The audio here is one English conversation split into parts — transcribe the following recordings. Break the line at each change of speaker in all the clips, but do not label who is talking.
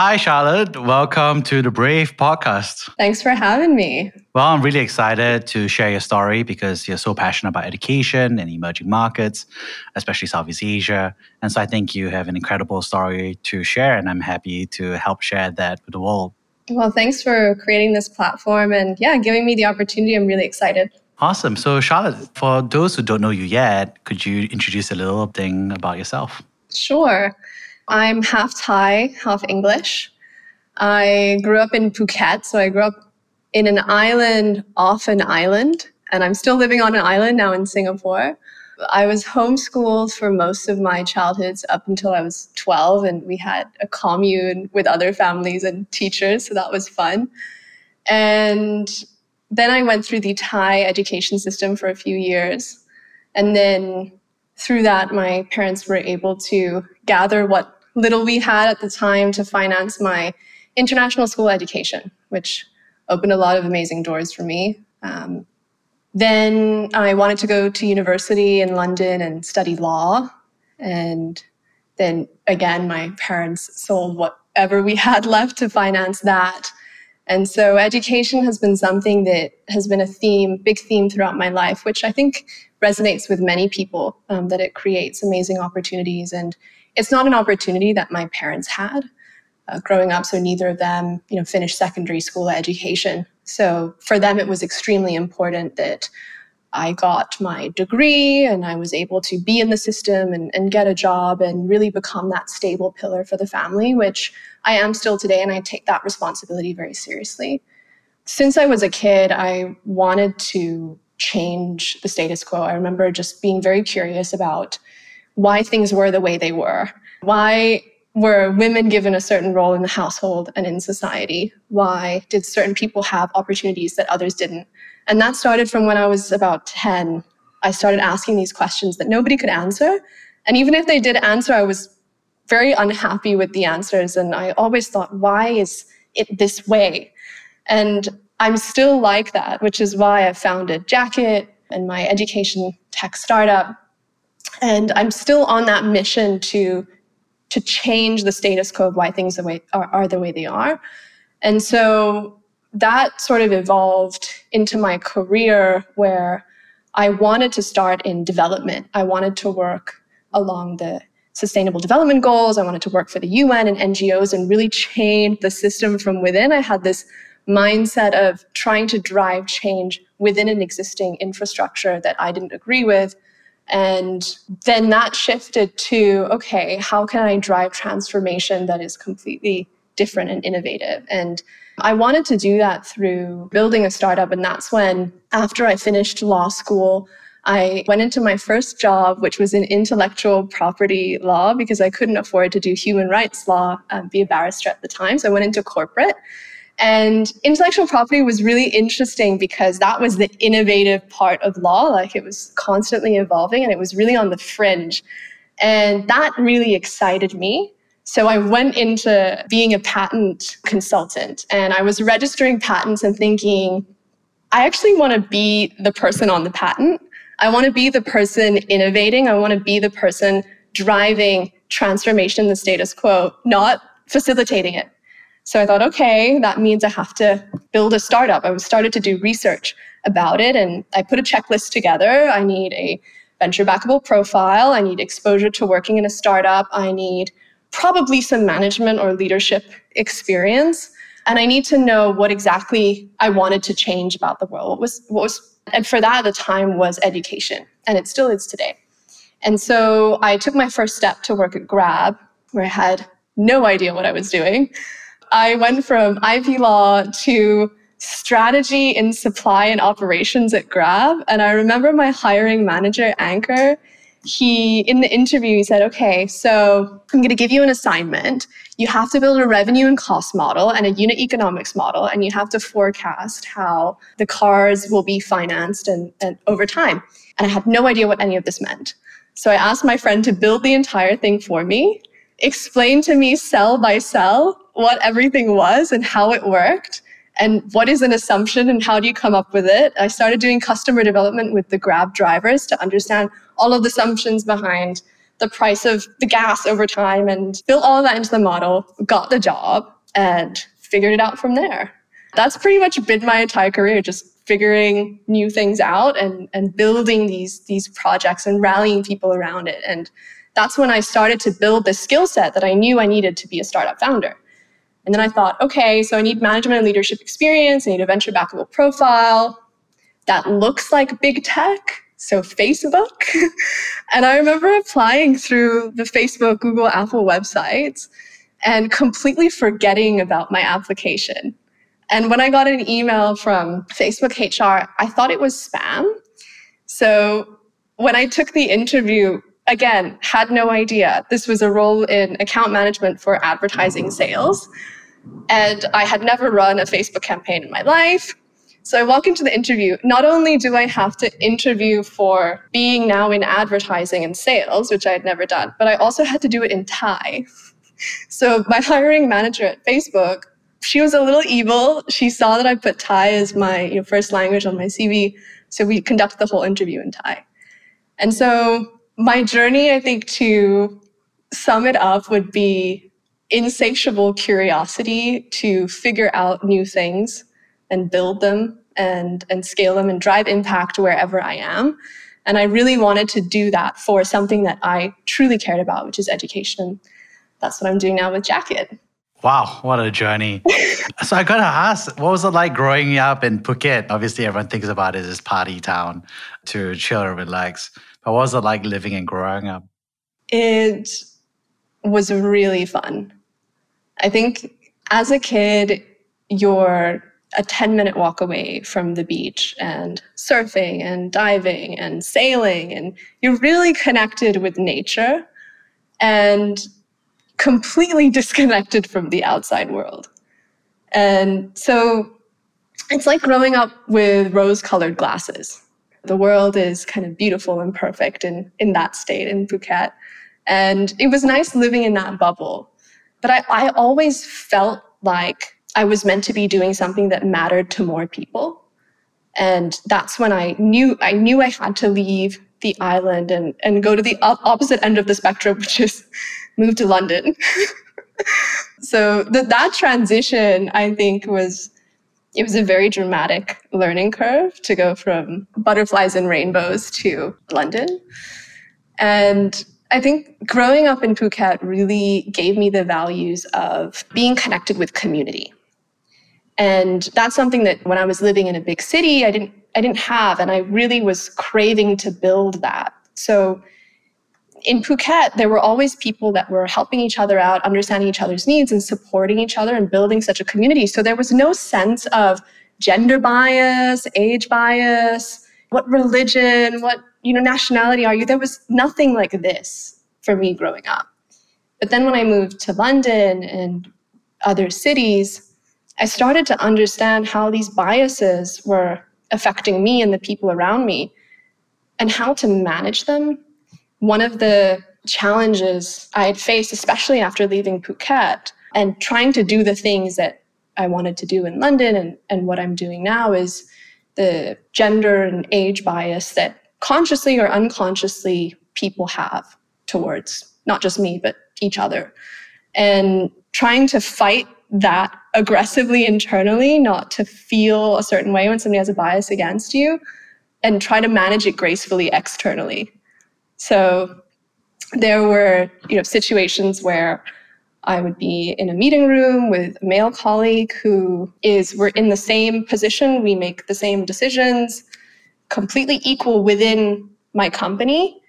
Hi, Charlotte. Welcome to the Brave podcast.
Thanks for having me.
Well, I'm really excited to share your story because you're so passionate about education and emerging markets, especially Southeast Asia. And so I think you have an incredible story to share, and I'm happy to help share that with the world.
Well, thanks for creating this platform and yeah, giving me the opportunity. I'm really excited.
Awesome. So, Charlotte, for those who don't know you yet, could you introduce a little thing about yourself?
Sure. I'm half Thai, half English. I grew up in Phuket, so I grew up in an island off an island, and I'm still living on an island now in Singapore. I was homeschooled for most of my childhoods up until I was 12, and we had a commune with other families and teachers, so that was fun. And then I went through the Thai education system for a few years. And then through that, my parents were able to gather what little we had at the time to finance my international school education, which opened a lot of amazing doors for me. Um, then I wanted to go to university in London and study law. And then again, my parents sold whatever we had left to finance that. And so education has been something that has been a theme, big theme throughout my life, which I think resonates with many people, um, that it creates amazing opportunities and it's not an opportunity that my parents had uh, growing up. So neither of them, you know, finished secondary school education. So for them, it was extremely important that I got my degree and I was able to be in the system and, and get a job and really become that stable pillar for the family, which I am still today. And I take that responsibility very seriously. Since I was a kid, I wanted to change the status quo. I remember just being very curious about why things were the way they were. Why were women given a certain role in the household and in society? Why did certain people have opportunities that others didn't? And that started from when I was about 10. I started asking these questions that nobody could answer. And even if they did answer, I was very unhappy with the answers. And I always thought, why is it this way? And I'm still like that, which is why I founded Jacket and my education tech startup and I'm still on that mission to to change the status quo of why things the way, are, are the way they are. And so that sort of evolved into my career where I wanted to start in development. I wanted to work along the sustainable development goals. I wanted to work for the UN and NGOs and really change the system from within. I had this mindset of trying to drive change within an existing infrastructure that I didn't agree with and then that shifted to okay, how can I drive transformation that is completely different and innovative? And I wanted to do that through building a startup. And that's when, after I finished law school, I went into my first job, which was in intellectual property law, because I couldn't afford to do human rights law, um, be a barrister at the time. So I went into corporate. And intellectual property was really interesting because that was the innovative part of law. Like it was constantly evolving and it was really on the fringe. And that really excited me. So I went into being a patent consultant and I was registering patents and thinking, I actually want to be the person on the patent. I want to be the person innovating. I want to be the person driving transformation the status quo, not facilitating it. So I thought, okay, that means I have to build a startup. I started to do research about it and I put a checklist together. I need a venture backable profile. I need exposure to working in a startup. I need probably some management or leadership experience. And I need to know what exactly I wanted to change about the world. What was, what was, and for that at the time was education. And it still is today. And so I took my first step to work at Grab, where I had no idea what I was doing. I went from IP law to strategy in supply and operations at Grab. And I remember my hiring manager, Anchor, he, in the interview, he said, okay, so I'm going to give you an assignment. You have to build a revenue and cost model and a unit economics model, and you have to forecast how the cars will be financed and, and over time. And I had no idea what any of this meant. So I asked my friend to build the entire thing for me, explain to me cell by cell what everything was and how it worked and what is an assumption and how do you come up with it. I started doing customer development with the Grab drivers to understand all of the assumptions behind the price of the gas over time and built all of that into the model, got the job and figured it out from there. That's pretty much been my entire career, just figuring new things out and, and building these, these projects and rallying people around it. And that's when I started to build the skill set that I knew I needed to be a startup founder. And then I thought, okay, so I need management and leadership experience. I need a venture backable profile that looks like big tech. So Facebook. and I remember applying through the Facebook, Google, Apple websites and completely forgetting about my application. And when I got an email from Facebook HR, I thought it was spam. So when I took the interview, again, had no idea. This was a role in account management for advertising sales. And I had never run a Facebook campaign in my life. So I walk into the interview. Not only do I have to interview for being now in advertising and sales, which I had never done, but I also had to do it in Thai. So my hiring manager at Facebook, she was a little evil. She saw that I put Thai as my you know, first language on my CV. So we conducted the whole interview in Thai. And so my journey, I think, to sum it up would be insatiable curiosity to figure out new things and build them and, and scale them and drive impact wherever I am. And I really wanted to do that for something that I truly cared about, which is education. That's what I'm doing now with Jacket.
Wow, what a journey. so I gotta ask, what was it like growing up in Phuket? Obviously, everyone thinks about it as party town to chill and relax. But what was it like living and growing up?
It was really fun. I think as a kid, you're a 10 minute walk away from the beach and surfing and diving and sailing, and you're really connected with nature and completely disconnected from the outside world. And so it's like growing up with rose colored glasses. The world is kind of beautiful and perfect in, in that state in Phuket. And it was nice living in that bubble. But I, I always felt like I was meant to be doing something that mattered to more people. And that's when I knew I knew I had to leave the island and, and go to the opposite end of the spectrum, which is move to London. so the, that transition, I think, was it was a very dramatic learning curve to go from butterflies and rainbows to London. And I think growing up in Phuket really gave me the values of being connected with community. And that's something that when I was living in a big city, I didn't I didn't have and I really was craving to build that. So in Phuket, there were always people that were helping each other out, understanding each other's needs and supporting each other and building such a community. So there was no sense of gender bias, age bias, what religion, what you know nationality are you? There was nothing like this for me growing up. But then when I moved to London and other cities, I started to understand how these biases were affecting me and the people around me and how to manage them. One of the challenges I had faced, especially after leaving Phuket and trying to do the things that I wanted to do in London and, and what I'm doing now is the gender and age bias that consciously or unconsciously people have towards not just me, but each other. And trying to fight that aggressively internally, not to feel a certain way when somebody has a bias against you, and try to manage it gracefully externally. So there were, you know, situations where I would be in a meeting room with a male colleague who is, we're in the same position, we make the same decisions, completely equal within my company,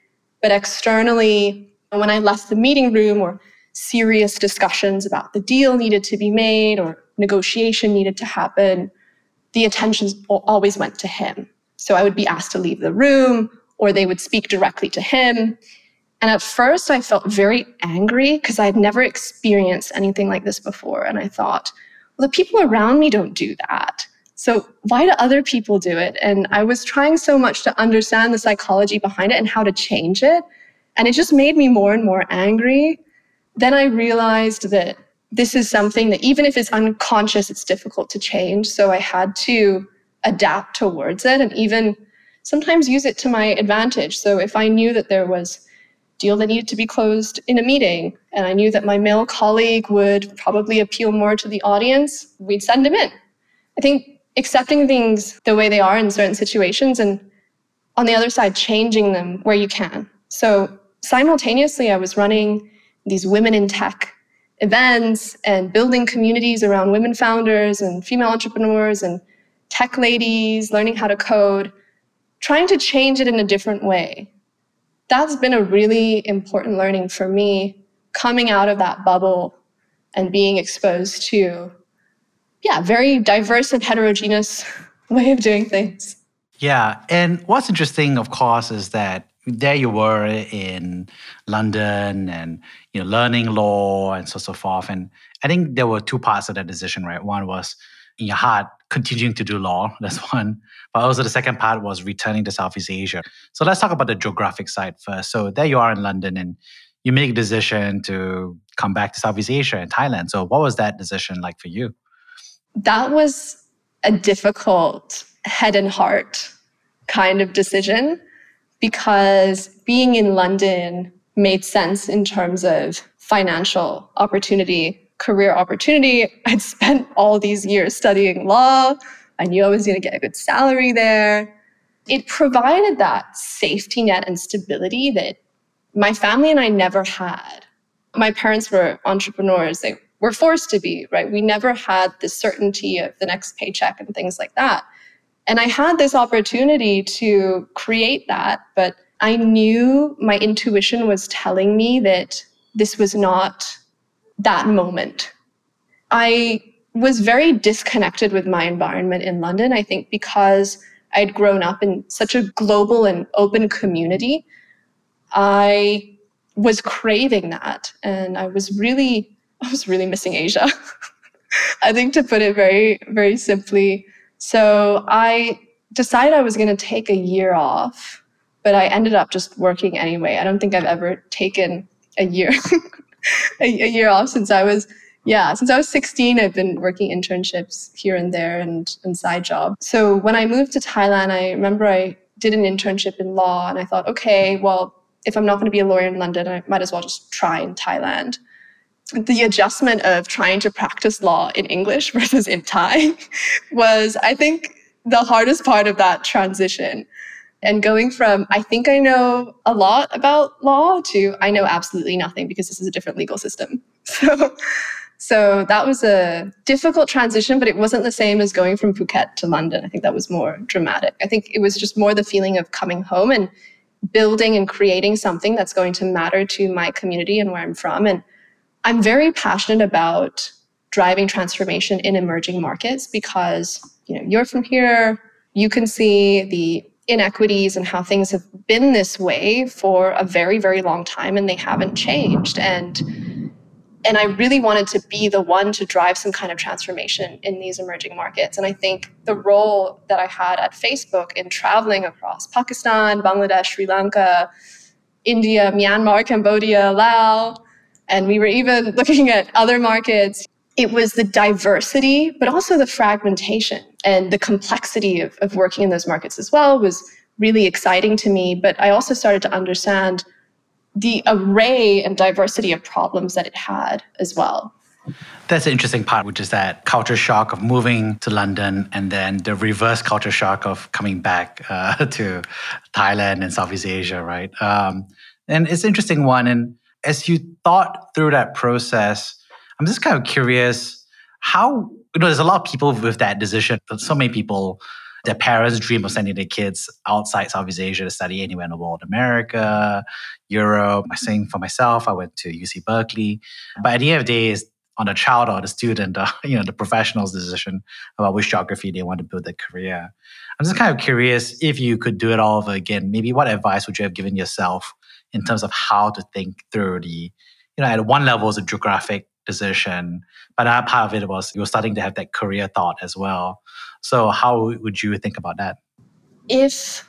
but externally, when I left the meeting room or serious discussions about the deal needed to be made or negotiation needed to happen, the attention always went to him. So I would be asked to leave the room or they would speak directly to him. And at first, I felt very angry because I had never experienced anything like this before. And I thought, well, the people around me don't do that. So why do other people do it? And I was trying so much to understand the psychology behind it and how to change it. And it just made me more and more angry. Then I realized that this is something that even if it's unconscious, it's difficult to change. So I had to adapt towards it and even sometimes use it to my advantage. So if I knew that there was deal that needed to be closed in a meeting and I knew that my male colleague would probably appeal more to the audience, we'd send him in. I think accepting things the way they are in certain situations and on the other side changing them where you can. So simultaneously I was running these women in tech events and building communities around women founders and female entrepreneurs and tech ladies, learning how to code, trying to change it in a different way. That's been a really important learning for me coming out of that bubble and being exposed to, yeah, very diverse and heterogeneous way of doing things.
Yeah. And what's interesting, of course, is that there you were in London and you know learning law and so so forth. And I think there were two parts of that decision, right? One was in your heart continuing to do law. That's one. But also the second part was returning to Southeast Asia. So let's talk about the geographic side first. So there you are in London and you make a decision to come back to Southeast Asia and Thailand. So what was that decision like for you?
That was a difficult head and heart kind of decision because being in London made sense in terms of financial opportunity, career opportunity. I'd spent all these years studying law. I knew I was going to get a good salary there. It provided that safety net and stability that my family and I never had. My parents were entrepreneurs. They were forced to be, right? We never had the certainty of the next paycheck and things like that. And I had this opportunity to create that, but I knew my intuition was telling me that this was not that moment. I was very disconnected with my environment in London, I think, because I'd grown up in such a global and open community. I was craving that. And I was really, I was really missing Asia. I think to put it very, very simply, so I decided I was going to take a year off, but I ended up just working anyway. I don't think I've ever taken a year a, a, year off since I was yeah, since I was 16, I've been working internships here and there and, and side job. So when I moved to Thailand, I remember I did an internship in law and I thought, okay, well, if I'm not going to be a lawyer in London, I might as well just try in Thailand the adjustment of trying to practice law in English versus in Thai was, I think, the hardest part of that transition. And going from, I think I know a lot about law to I know absolutely nothing because this is a different legal system. So, so that was a difficult transition, but it wasn't the same as going from Phuket to London. I think that was more dramatic. I think it was just more the feeling of coming home and building and creating something that's going to matter to my community and where I'm from. And I'm very passionate about driving transformation in emerging markets because you know you're from here you can see the inequities and how things have been this way for a very very long time and they haven't changed. And and I really wanted to be the one to drive some kind of transformation in these emerging markets. And I think the role that I had at Facebook in traveling across Pakistan, Bangladesh, Sri Lanka, India, Myanmar, Cambodia, Laos and we were even looking at other markets. It was the diversity, but also the fragmentation and the complexity of, of working in those markets as well was really exciting to me. But I also started to understand the array and diversity of problems that it had as well.
That's the interesting part, which is that culture shock of moving to London and then the reverse culture shock of coming back uh, to Thailand and Southeast Asia, right? Um, and it's an interesting one. And as you thought through that process, I'm just kind of curious how, you know, there's a lot of people with that decision. So many people, their parents dream of sending their kids outside Southeast Asia to study anywhere in the world, America, Europe. I'm saying for myself, I went to UC Berkeley. But at the end of the day, on the child or the student, or, uh, you know, the professional's decision about which geography they want to build their career. I'm just kind of curious if you could do it all over again. Maybe what advice would you have given yourself in terms of how to think through the, you know, at one level is a geographic decision, but another part of it was you were starting to have that career thought as well. So how would you think about that?
If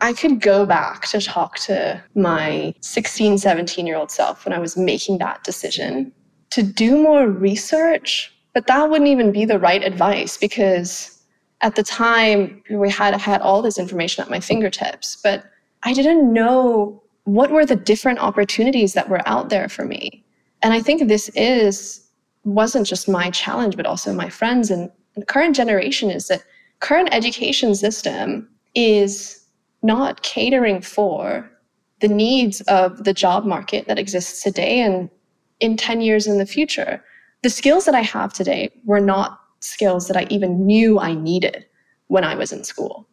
I could go back to talk to my 16, 17 year old self when I was making that decision to do more research, but that wouldn't even be the right advice because at the time we had had all this information at my fingertips, but I didn't know what were the different opportunities that were out there for me. And I think this is wasn't just my challenge, but also my friends and current generation is that current education system is not catering for the needs of the job market that exists today and in 10 years in the future. The skills that I have today were not skills that I even knew I needed when I was in school.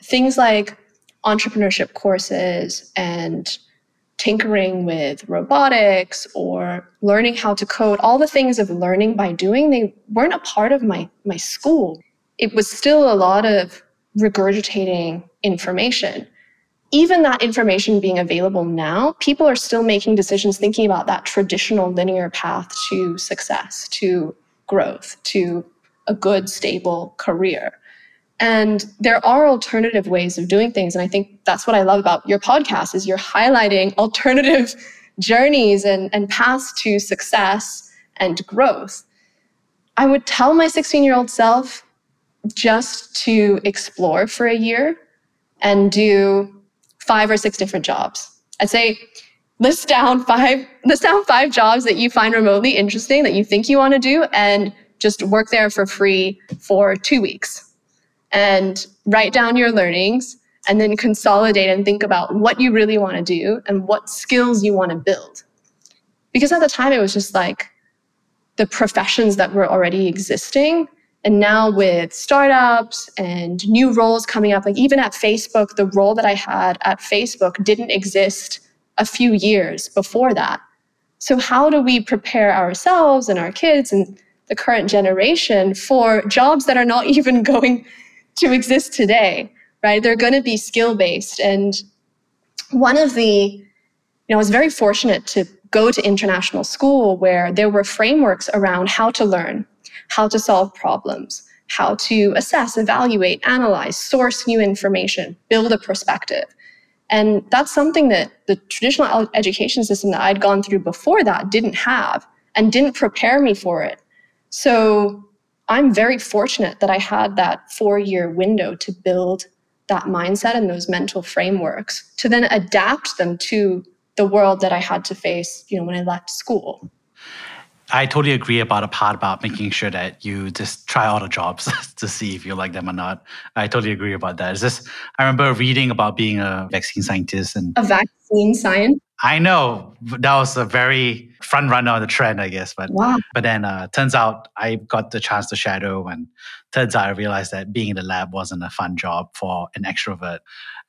Things like entrepreneurship courses and tinkering with robotics or learning how to code, all the things of learning by doing, they weren't a part of my, my school. It was still a lot of regurgitating information. Even that information being available now, people are still making decisions thinking about that traditional linear path to success, to growth, to a good, stable career. And there are alternative ways of doing things. And I think that's what I love about your podcast is you're highlighting alternative journeys and, and paths to success and growth. I would tell my 16 year old self just to explore for a year and do five or six different jobs. I'd say list down five list down five jobs that you find remotely interesting that you think you want to do and just work there for free for two weeks and write down your learnings and then consolidate and think about what you really want to do and what skills you want to build. Because at the time, it was just like the professions that were already existing. And now with startups and new roles coming up, like even at Facebook, the role that I had at Facebook didn't exist a few years before that. So, how do we prepare ourselves and our kids and the current generation for jobs that are not even going to exist today, right? They're going to be skill based. And one of the, you know, I was very fortunate to go to international school where there were frameworks around how to learn, how to solve problems, how to assess, evaluate, analyze, source new information, build a perspective. And that's something that the traditional education system that I'd gone through before that didn't have and didn't prepare me for it. So I'm very fortunate that I had that four year window to build that mindset and those mental frameworks to then adapt them to the world that I had to face, you know, when I left school.
I totally agree about a part about making sure that you just try all the jobs to see if you like them or not. I totally agree about that. It's just I remember reading about being a vaccine scientist and
a vaccine science.
I know that was a very front runner on the trend, I guess. But
wow.
but then uh, turns out I got the chance to shadow, and turns out I realized that being in the lab wasn't a fun job for an extrovert,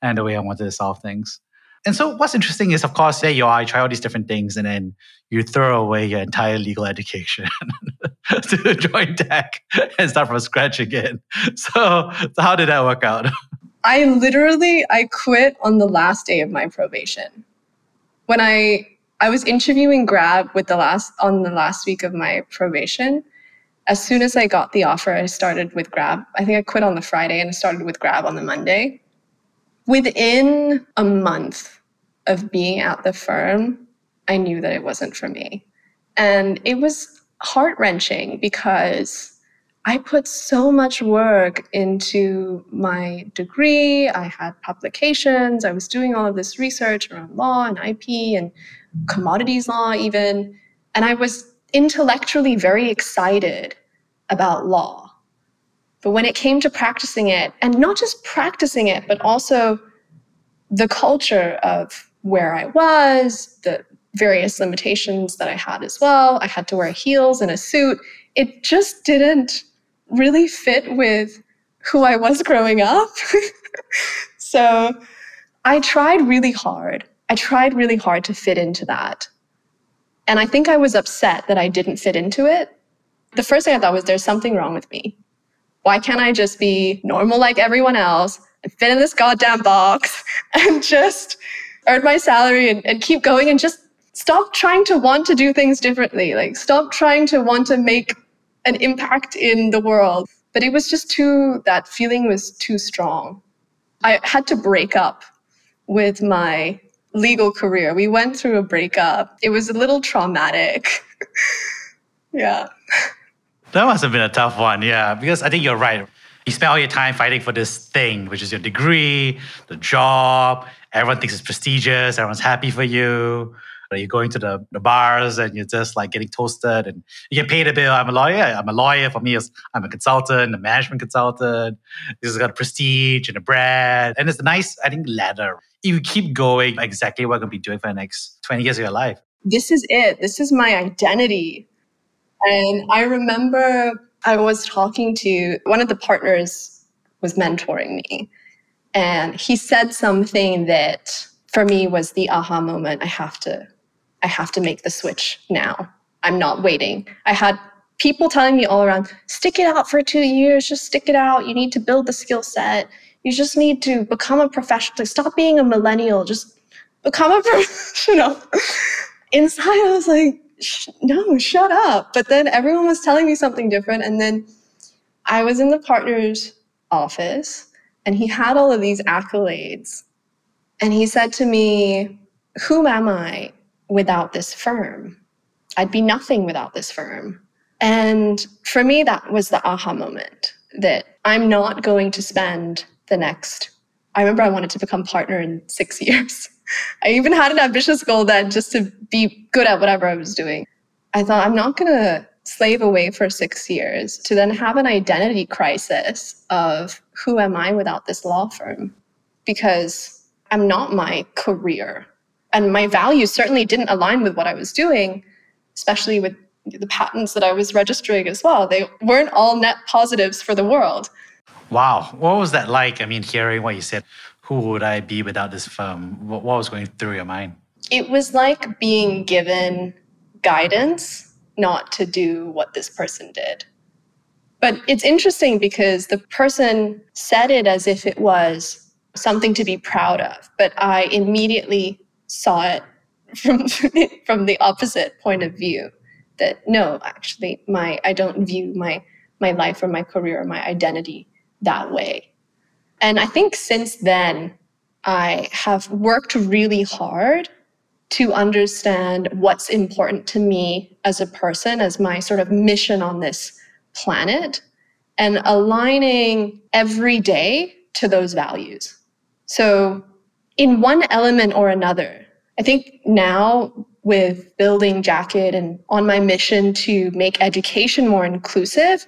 and the way I wanted to solve things. And so what's interesting is, of course, there you are, you try all these different things, and then you throw away your entire legal education to join tech and start from scratch again. So, so how did that work out?
I literally I quit on the last day of my probation when I I was interviewing Grab with the last on the last week of my probation. As soon as I got the offer, I started with Grab. I think I quit on the Friday and I started with Grab on the Monday. Within a month of being at the firm, I knew that it wasn't for me. And it was heart wrenching because I put so much work into my degree. I had publications. I was doing all of this research around law and IP and commodities law, even. And I was intellectually very excited about law. But when it came to practicing it, and not just practicing it, but also the culture of where I was, the various limitations that I had as well. I had to wear heels and a suit. It just didn't really fit with who I was growing up. so I tried really hard. I tried really hard to fit into that. And I think I was upset that I didn't fit into it. The first thing I thought was there's something wrong with me. Why can't I just be normal like everyone else and fit in this goddamn box and just earn my salary and, and keep going and just stop trying to want to do things differently? Like, stop trying to want to make an impact in the world. But it was just too, that feeling was too strong. I had to break up with my legal career. We went through a breakup. It was a little traumatic. yeah.
That must have been a tough one, yeah, because I think you're right. You spend all your time fighting for this thing, which is your degree, the job. Everyone thinks it's prestigious. Everyone's happy for you. You're going to the, the bars and you're just like getting toasted and you get paid a bill. I'm a lawyer. I'm a lawyer. For me, I'm a consultant, a management consultant. This has got a prestige and a brand. And it's a nice, I think, ladder. You keep going exactly what you're going to be doing for the next 20 years of your life.
This is it. This is my identity. And I remember I was talking to one of the partners was mentoring me. And he said something that for me was the aha moment. I have to I have to make the switch now. I'm not waiting. I had people telling me all around, stick it out for 2 years, just stick it out. You need to build the skill set. You just need to become a professional. Stop being a millennial. Just become a professional. Inside I was like, no, shut up. But then everyone was telling me something different. And then I was in the partner's office and he had all of these accolades. And he said to me, Who am I without this firm? I'd be nothing without this firm. And for me, that was the aha moment that I'm not going to spend the next. I remember I wanted to become partner in six years. I even had an ambitious goal then just to be good at whatever I was doing. I thought, I'm not going to slave away for six years to then have an identity crisis of who am I without this law firm? Because I'm not my career. And my values certainly didn't align with what I was doing, especially with the patents that I was registering as well. They weren't all net positives for the world.
Wow. What was that like? I mean, hearing what you said who would I be without this firm? What, was going through your mind?
It was like being given guidance not to do what this person did. But it's interesting because the person said it as if it was something to be proud of, but I immediately saw it from from the opposite point of view that no, actually my I don't view my my life or my career or my identity that way. And I think since then, I have worked really hard to understand what's important to me as a person, as my sort of mission on this planet, and aligning every day to those values. So, in one element or another, I think now with building Jacket and on my mission to make education more inclusive,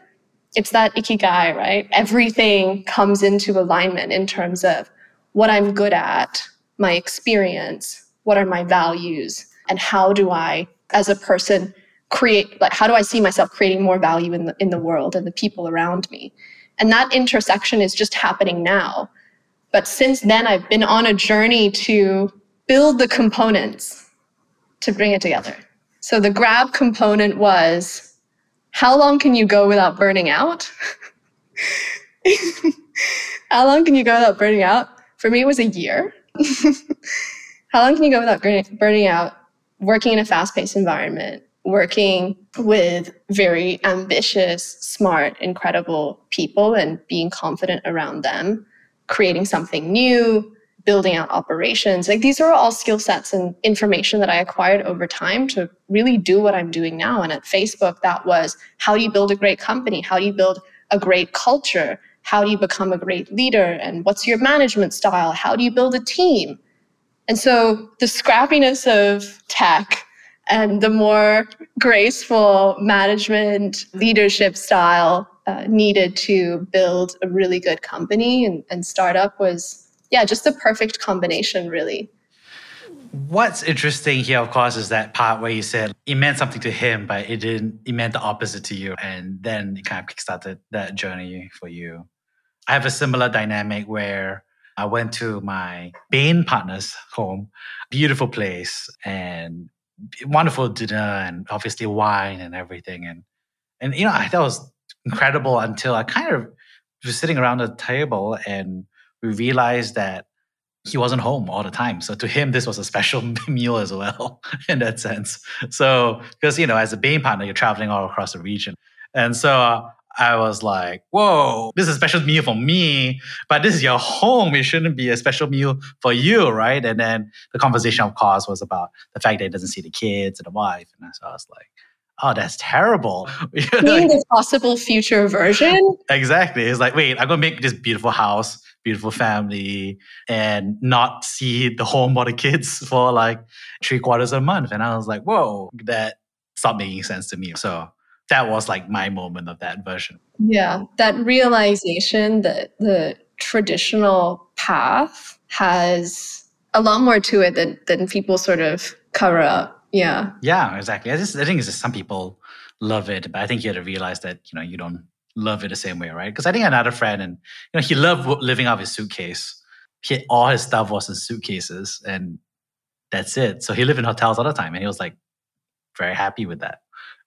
it's that ikigai, right? Everything comes into alignment in terms of what I'm good at, my experience, what are my values, and how do I, as a person, create like how do I see myself creating more value in the in the world and the people around me? And that intersection is just happening now. But since then I've been on a journey to build the components to bring it together. So the grab component was how long can you go without burning out? how long can you go without burning out? For me, it was a year. how long can you go without burning out? Working in a fast paced environment, working with very ambitious, smart, incredible people and being confident around them, creating something new, building out operations. Like these are all skill sets and information that I acquired over time to really do what I'm doing now. And at Facebook, that was how do you build a great company? How do you build a great culture? How do you become a great leader? And what's your management style? How do you build a team? And so the scrappiness of tech and the more graceful management leadership style uh, needed to build a really good company and, and startup was yeah, just the perfect combination, really.
What's interesting here, of course, is that part where you said it meant something to him, but it didn't, it meant the opposite to you. And then it kind of kickstarted that journey for you. I have a similar dynamic where I went to my Bain partner's home, beautiful place. And wonderful dinner and obviously wine and everything. And and you know, I it was incredible until I kind of was sitting around the table and we realized that he wasn't home all the time. So to him, this was a special meal as well, in that sense. So because you know, as a Bain partner, you're traveling all across the region, and so I was like, "Whoa, this is a special meal for me, but this is your home. It shouldn't be a special meal for you, right?" And then the conversation, of course, was about the fact that he doesn't see the kids and the wife, and so I was like, oh, that's terrible.
Being the possible future version.
Exactly. It's like, wait, I'm gonna make this beautiful house, beautiful family, and not see the home or the kids for like three quarters of a month. And I was like, whoa, that stopped making sense to me. So that was like my moment of that version.
Yeah. That realization that the traditional path has a lot more to it than, than people sort of cover up. Yeah.
Yeah, exactly. I just I think it's just some people love it, but I think you have to realize that you know you don't love it the same way, right? Because I think another friend, and you know, he loved living out his suitcase. He all his stuff was in suitcases, and that's it. So he lived in hotels all the time, and he was like very happy with that.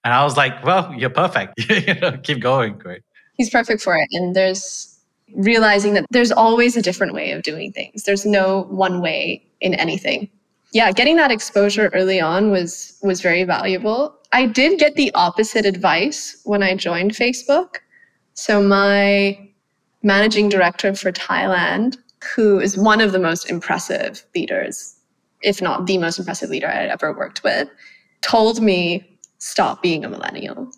And I was like, well, you're perfect. you know, keep going, great.
He's perfect for it, and there's realizing that there's always a different way of doing things. There's no one way in anything yeah, getting that exposure early on was was very valuable. I did get the opposite advice when I joined Facebook. So my managing director for Thailand, who is one of the most impressive leaders, if not the most impressive leader I had ever worked with, told me stop being a millennial.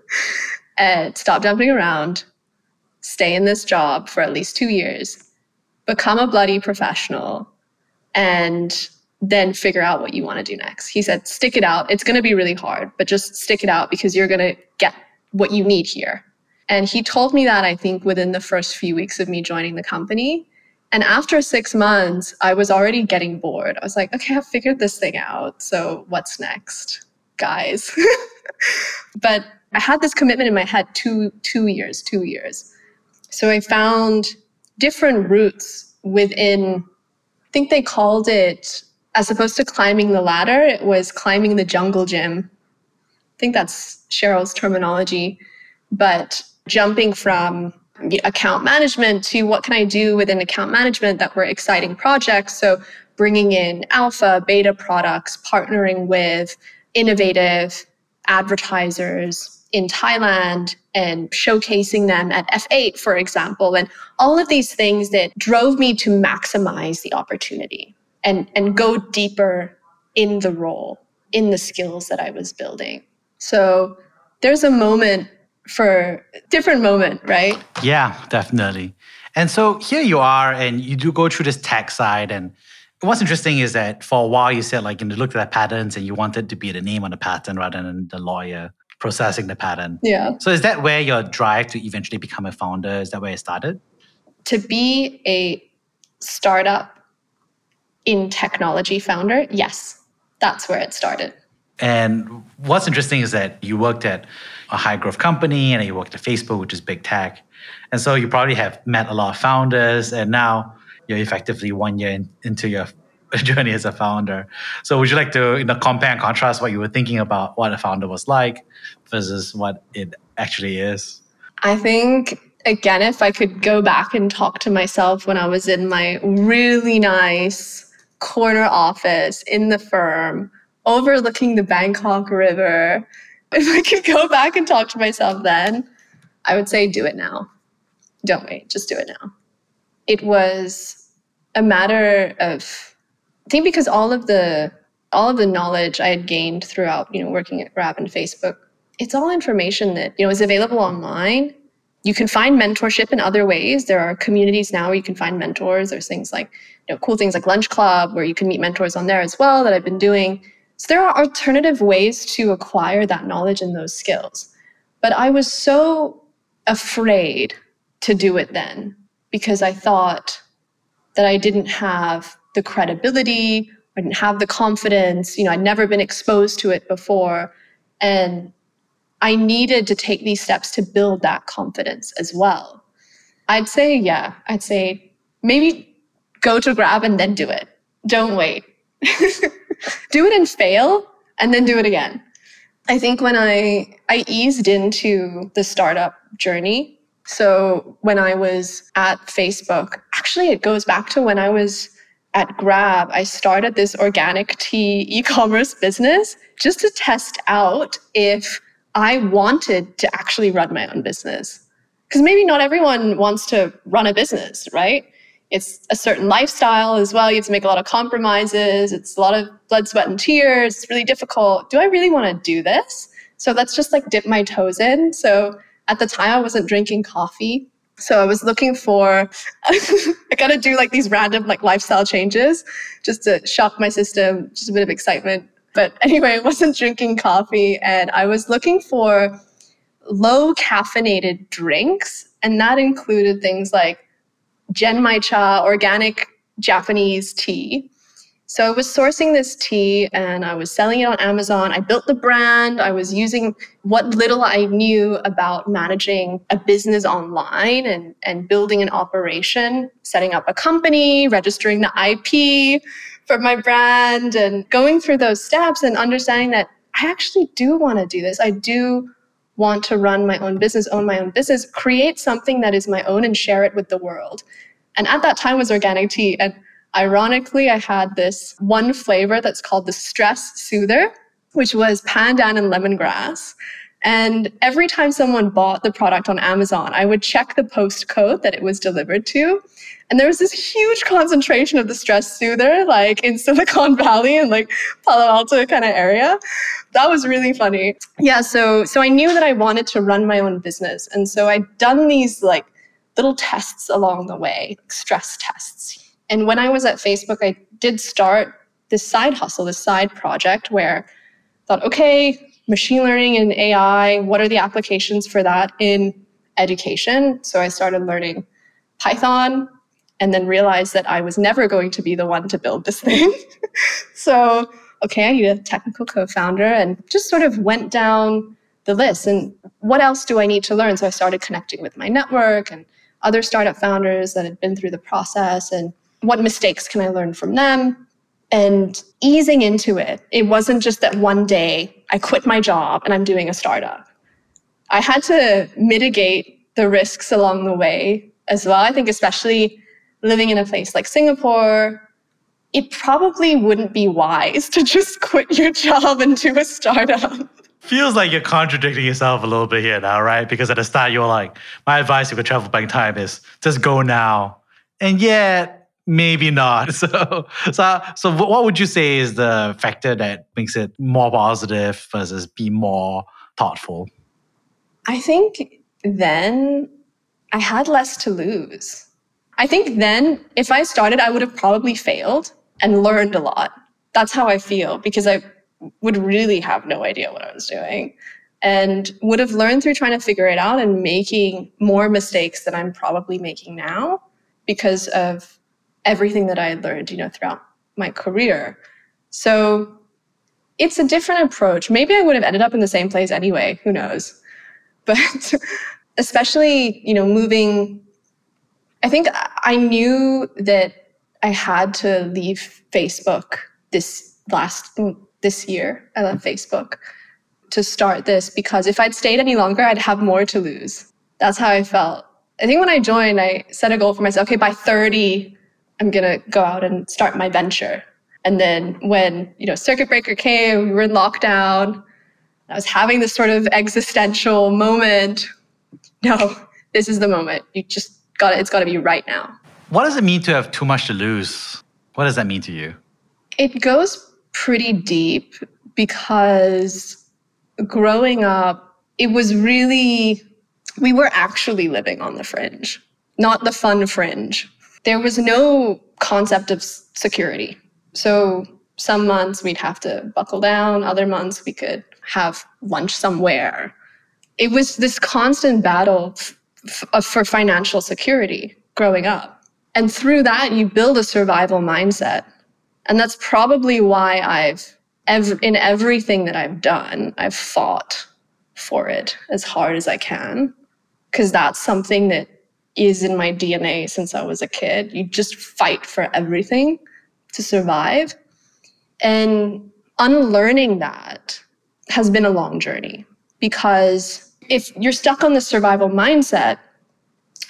and stop jumping around, stay in this job for at least 2 years, become a bloody professional and then figure out what you want to do next. He said, stick it out. It's going to be really hard, but just stick it out because you're going to get what you need here. And he told me that, I think, within the first few weeks of me joining the company. And after six months, I was already getting bored. I was like, okay, I've figured this thing out. So what's next, guys? but I had this commitment in my head two, two years, two years. So I found different routes within, think they called it as opposed to climbing the ladder, it was climbing the jungle gym. I think that's Sheryl's terminology. But jumping from account management to what can I do within account management that were exciting projects. So bringing in alpha, beta products, partnering with innovative advertisers in Thailand and showcasing them at F8, for example, and all of these things that drove me to maximize the opportunity and and go deeper in the role in the skills that i was building. So there's a moment for different moment right?
Yeah definitely. And so here you are and you do go through this tech side and what's interesting is that for a while you said like you looked at patents and you wanted to be the name on the patent rather than the lawyer processing the patent.
yeah
so is that where your drive to eventually become a founder is that where it started
to be a startup in technology founder, yes, that's where it started.
And what's interesting is that you worked at a high growth company and you worked at Facebook, which is big tech. And so you probably have met a lot of founders, and now you're effectively one year in, into your journey as a founder. So would you like to you know, compare and contrast what you were thinking about what a founder was like versus what it actually is?
I think again, if I could go back and talk to myself when I was in my really nice corner office in the firm overlooking the Bangkok River. If I could go back and talk to myself then, I would say do it now. Don't wait, just do it now. It was a matter of I think because all of the all of the knowledge I had gained throughout, you know, working at Grab and Facebook, it's all information that, you know, is available online. You can find mentorship in other ways. There are communities now where you can find mentors. There's things like you know, cool things like Lunchclub, where you can meet mentors on there as well that I've been doing. So there are alternative ways to acquire that knowledge and those skills. But I was so afraid to do it then because I thought that I didn't have the credibility, I didn't have the confidence. You know, I'd never been exposed to it before. And I needed to take these steps to build that confidence as well. I'd say, yeah, I'd say maybe go to grab and then do it. Don't wait. do it and fail and then do it again. I think when I I eased into the startup journey, so when I was at Facebook, actually it goes back to when I was at Grab, I started this organic tea e-commerce business just to test out if I wanted to actually run my own business. Because maybe not everyone wants to run a business, right? It's a certain lifestyle as well. You have to make a lot of compromises. It's a lot of blood, sweat, and tears. It's really difficult. Do I really want to do this? So let's just like dip my toes in. So at the time, I wasn't drinking coffee. So I was looking for, I gotta do like these random like lifestyle changes just to shock my system, just a bit of excitement. But anyway, I wasn't drinking coffee and I was looking for low caffeinated drinks. And that included things like genmaicha, organic Japanese tea. So I was sourcing this tea and I was selling it on Amazon. I built the brand. I was using what little I knew about managing a business online and, and building an operation, setting up a company, registering the IP for my brand, and going through those steps and understanding that I actually do want to do this. I do want to run my own business, own my own business, create something that is my own and share it with the world. And at that time was organic tea. And ironically, I had this one flavor that's called the stress soother, which was pandan and lemongrass. And every time someone bought the product on Amazon, I would check the post code that it was delivered to. And there was this huge concentration of the stress soother, like in Silicon Valley and like Palo Alto kind of area. That was really funny. Yeah, so so I knew that I wanted to run my own business. And so I'd done these like little tests along the way, stress tests. And when I was at Facebook, I did start this side hustle, this side project where I thought, okay, machine learning and AI, what are the applications for that in education? So I started learning Python and then realized that I was never going to be the one to build this thing. so, okay, I need a technical co founder and just sort of went down the list. And what else do I need to learn? So I started connecting with my network and other startup founders that had been through the process and what mistakes can I learn from them? And easing into it, it wasn't just that one day I quit my job and I'm doing a startup. I had to mitigate the risks along the way as well. I think, especially living in a place like Singapore, it probably wouldn't be wise to just quit your job and do a startup.
Feels like you're contradicting yourself a little bit here now, right? Because at the start you were like, my advice if you travel back in time is just go now. And yet maybe not. So, so, so what would you say is the factor that makes it more positive versus be more thoughtful?
I think then I had less to lose. I think then if I started, I would have probably failed and learned a lot. That's how I feel because I would really have no idea what I was doing and would have learned through trying to figure it out and making more mistakes than I'm probably making now because of everything that I had learned, you know, throughout my career. So it's a different approach. Maybe I would have ended up in the same place anyway, who knows. But especially, you know, moving I think I knew that I had to leave Facebook this last mm, this year. I left Facebook to start this because if I'd stayed any longer, I'd have more to lose. That's how I felt. I think when I joined, I set a goal for myself. Okay, by 30, I'm gonna go out and start my venture. And then when you know circuit breaker came, we were in lockdown. I was having this sort of existential moment. No, this is the moment. You just got it's got to be right now.
What does it mean to have too much to lose? What does that mean to you?
It goes pretty deep because growing up, it was really we were actually living on the fringe, not the fun fringe. There was no concept of security. So some months we'd have to buckle down, other months we could have lunch somewhere. It was this constant battle f- uh, for financial security growing up. And through that, you build a survival mindset. And that's probably why I've, ev- in everything that I've done, I've fought for it as hard as I can. Because that's something that is in my DNA since I was a kid. You just fight for everything to survive. And unlearning that has been a long journey because if you're stuck on the survival mindset,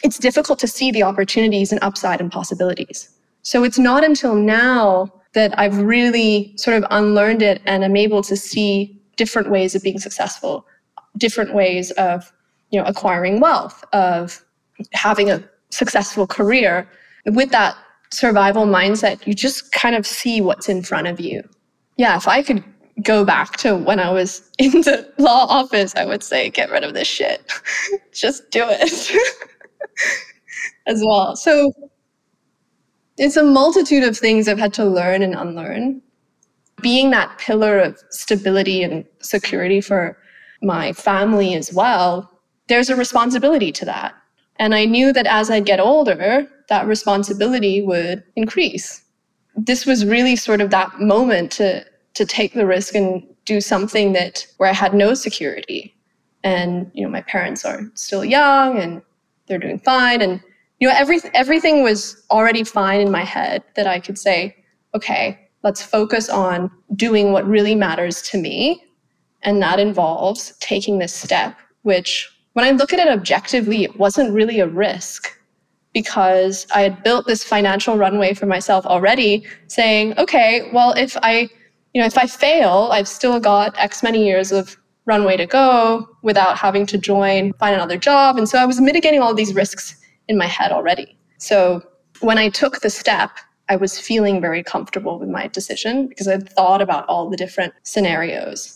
it's difficult to see the opportunities and upside and possibilities. So it's not until now that I've really sort of unlearned it and I'm able to see different ways of being successful, different ways of, you know, acquiring wealth, of having a successful career. With that survival mindset, you just kind of see what's in front of you. Yeah, if I could go back to when I was in the law office, I would say, get rid of this shit. just do it as well. So it's a multitude of things I've had to learn and unlearn. Being that pillar of stability and security for my family as well, there's a responsibility to that. And I knew that as I get older, that responsibility would increase. This was really sort of that moment to, to take the risk and do something that where I had no security. And, you know, my parents are still young and they're doing fine. And, you know, every, everything was already fine in my head that I could say, okay, let's focus on doing what really matters to me. And that involves taking this step, which when I look at it objectively, it wasn't really a risk because I had built this financial runway for myself already, saying, okay, well, if I, you know, if I fail, I've still got X many years of runway to go without having to join, find another job. And so I was mitigating all these risks in my head already. So when I took the step, I was feeling very comfortable with my decision because I'd thought about all the different scenarios.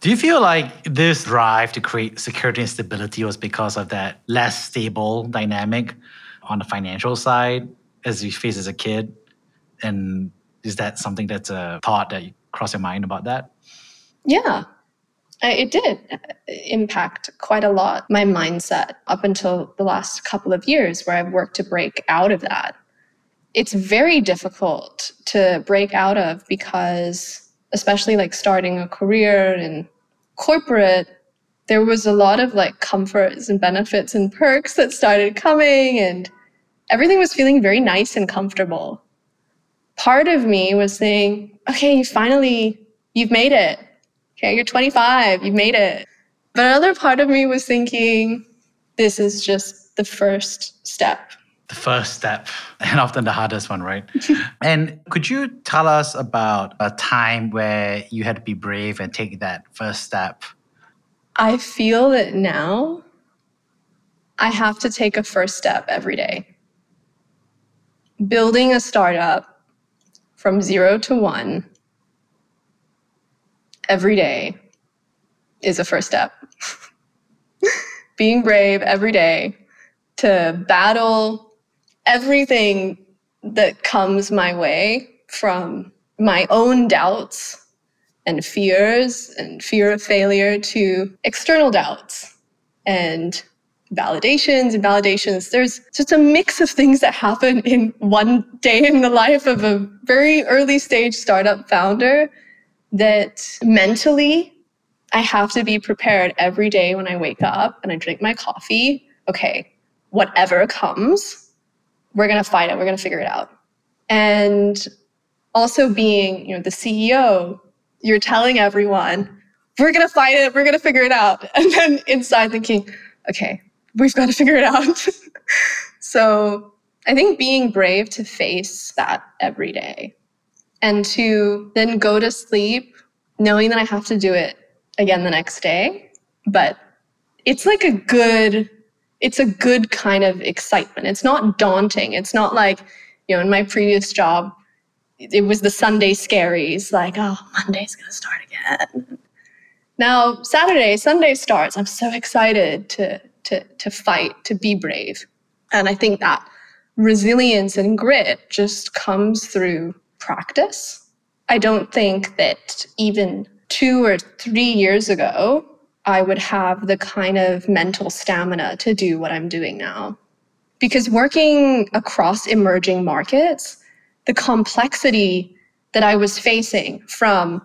Do you feel like this drive to create security and stability was because of that less stable dynamic on the financial side as you face as a kid? And is that something that's a thought that crossed your mind about that?
Yeah, it did uh, impact quite a lot my mindset up until the last couple of years where I've worked to break out of that. It's very difficult to break out of because especially like starting a career in corporate, there was a lot of like comforts and benefits and perks that started coming and everything was feeling very nice and comfortable. Part of me was saying, okay, you finally, you've made it. Okay, you're 25, you've made it. But another part of me was thinking, this is just the first step
the first step and often the hardest one, right? and could you tell us about a time where you had to be brave and take that first step?
I feel that now I have to take a first step every day. Building a startup from zero to one every day is a first step. Being brave every day to battle everything that comes my way from my own doubts and fears and fear of failure to external doubts and validations and validations. There's just a mix of things that happen in one day in the life of a very early stage startup founder that mentally I have to be prepared every day when I wake up and I drink my coffee. Okay, whatever comes, we're going to fight it. We're going to figure it out. And also being, you know, the CEO, you're telling everyone, we're going to fight it. We're going to figure it out. And then inside thinking, okay, we've got to figure it out. so I think being brave to face that every day and to then go to sleep knowing that I have to do it again the next day. But it's like a good it's a good kind of excitement. It's not daunting. It's not like, you know, in my previous job, it was the Sunday scaries, like, oh, Monday's going to start again. Now, Saturday, Sunday starts. I'm so excited to, to, to fight, to be brave. And I think that resilience and grit just comes through practice. I don't think that even two or three years ago, I would have the kind of mental stamina to do what I'm doing now. Because working across emerging markets, the complexity that I was facing from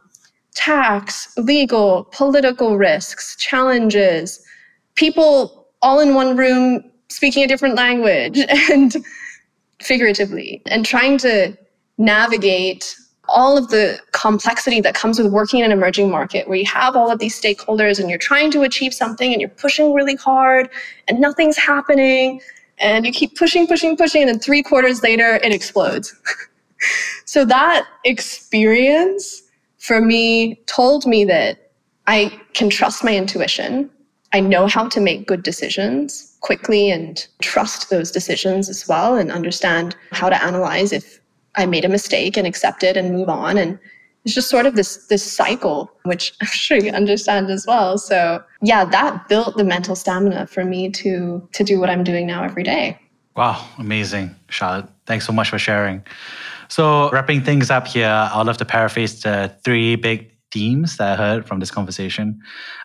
tax, legal, political risks, challenges, people all in one room speaking a different language and figuratively, and trying to navigate all of the complexity that comes with working in an emerging market where you have all of these stakeholders and you're trying to achieve something and you're pushing really hard and nothing's happening and you keep pushing, pushing, pushing, and then three quarters later it explodes. so that experience for me told me that I can trust my intuition. I know how to make good decisions quickly and trust those decisions as well and understand how to analyze if I made a mistake and accept it and move on. And it's just sort of this this cycle, which I'm sure you understand as well. So yeah, that built the mental stamina for me to to do what I'm doing now every day.
Wow, amazing, Charlotte. Thanks so much for sharing. So wrapping things up here, I'd love to paraphrase the three big themes that I heard from this conversation.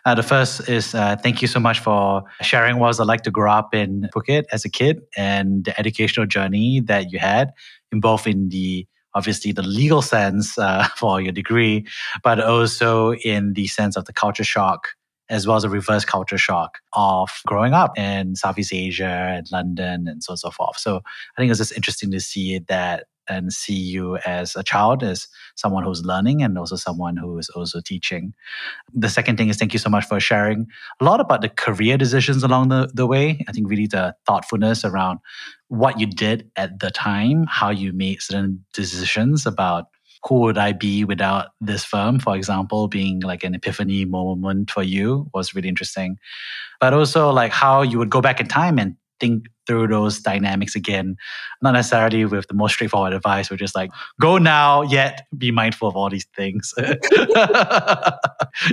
Uh, the first is uh, thank you so much for sharing what it was like to grow up in Phuket as a kid and the educational journey that you had, in both in the obviously the legal sense uh, for your degree, but also in the sense of the culture shock as well as a reverse culture shock of growing up in Southeast Asia and London and so on and so forth. So I think it's just interesting to see that and see you as a child, as someone who's learning and also someone who is also teaching. The second thing is thank you so much for sharing a lot about the career decisions along the, the way. I think really the thoughtfulness around what you did at the time, how you made certain decisions about who would I be without this firm, for example, being like an epiphany moment for you was really interesting. But also like how you would go back in time and think through those dynamics again. Not necessarily with the most straightforward advice, we're just like, go now, yet be mindful of all these things. you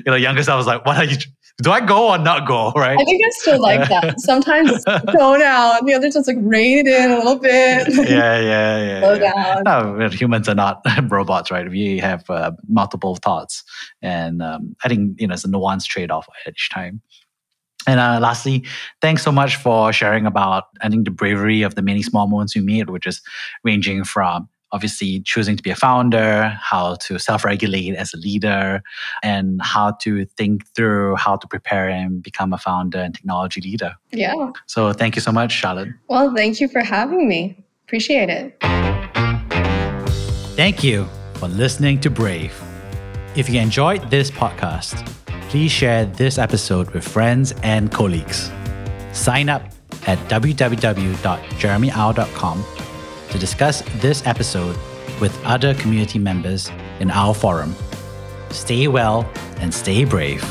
know, younger self was like, what are you, do I go or not go? Right.
I think I still like that. Sometimes go now, and the other just like rein it in a little bit.
yeah, yeah, yeah. Slow yeah. down. No, humans are not robots, right? We have uh, multiple thoughts. And um, I think, you know, it's a nuanced trade off each time. And uh, lastly, thanks so much for sharing about, I think, the bravery of the many small moments you made, which is ranging from obviously choosing to be a founder, how to self regulate as a leader, and how to think through how to prepare and become a founder and technology leader.
Yeah.
So thank you so much, Charlotte.
Well, thank you for having me. Appreciate it.
Thank you for listening to Brave. If you enjoyed this podcast, please share this episode with friends and colleagues. Sign up at www.jeremyau.com to discuss this episode with other community members in our forum. Stay well and stay brave.